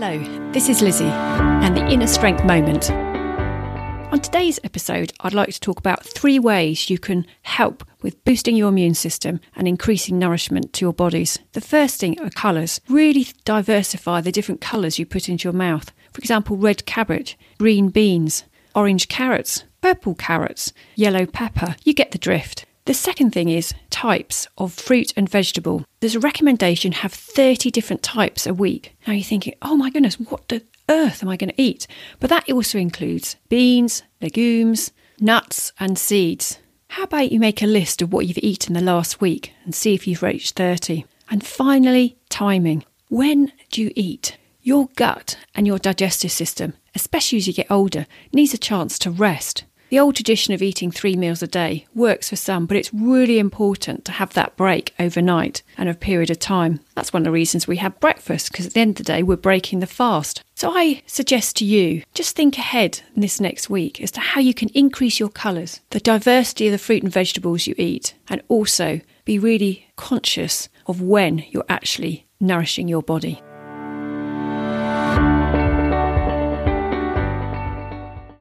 Hello, this is Lizzie and the Inner Strength Moment. On today's episode, I'd like to talk about three ways you can help with boosting your immune system and increasing nourishment to your bodies. The first thing are colours. Really diversify the different colours you put into your mouth. For example, red cabbage, green beans, orange carrots, purple carrots, yellow pepper. You get the drift. The second thing is types of fruit and vegetable. There's a recommendation have 30 different types a week. Now you're thinking, oh my goodness, what the earth am I going to eat? But that also includes beans, legumes, nuts, and seeds. How about you make a list of what you've eaten the last week and see if you've reached 30? And finally, timing. When do you eat? Your gut and your digestive system, especially as you get older, needs a chance to rest. The old tradition of eating three meals a day works for some, but it's really important to have that break overnight and a period of time. That's one of the reasons we have breakfast, because at the end of the day, we're breaking the fast. So I suggest to you just think ahead this next week as to how you can increase your colours, the diversity of the fruit and vegetables you eat, and also be really conscious of when you're actually nourishing your body.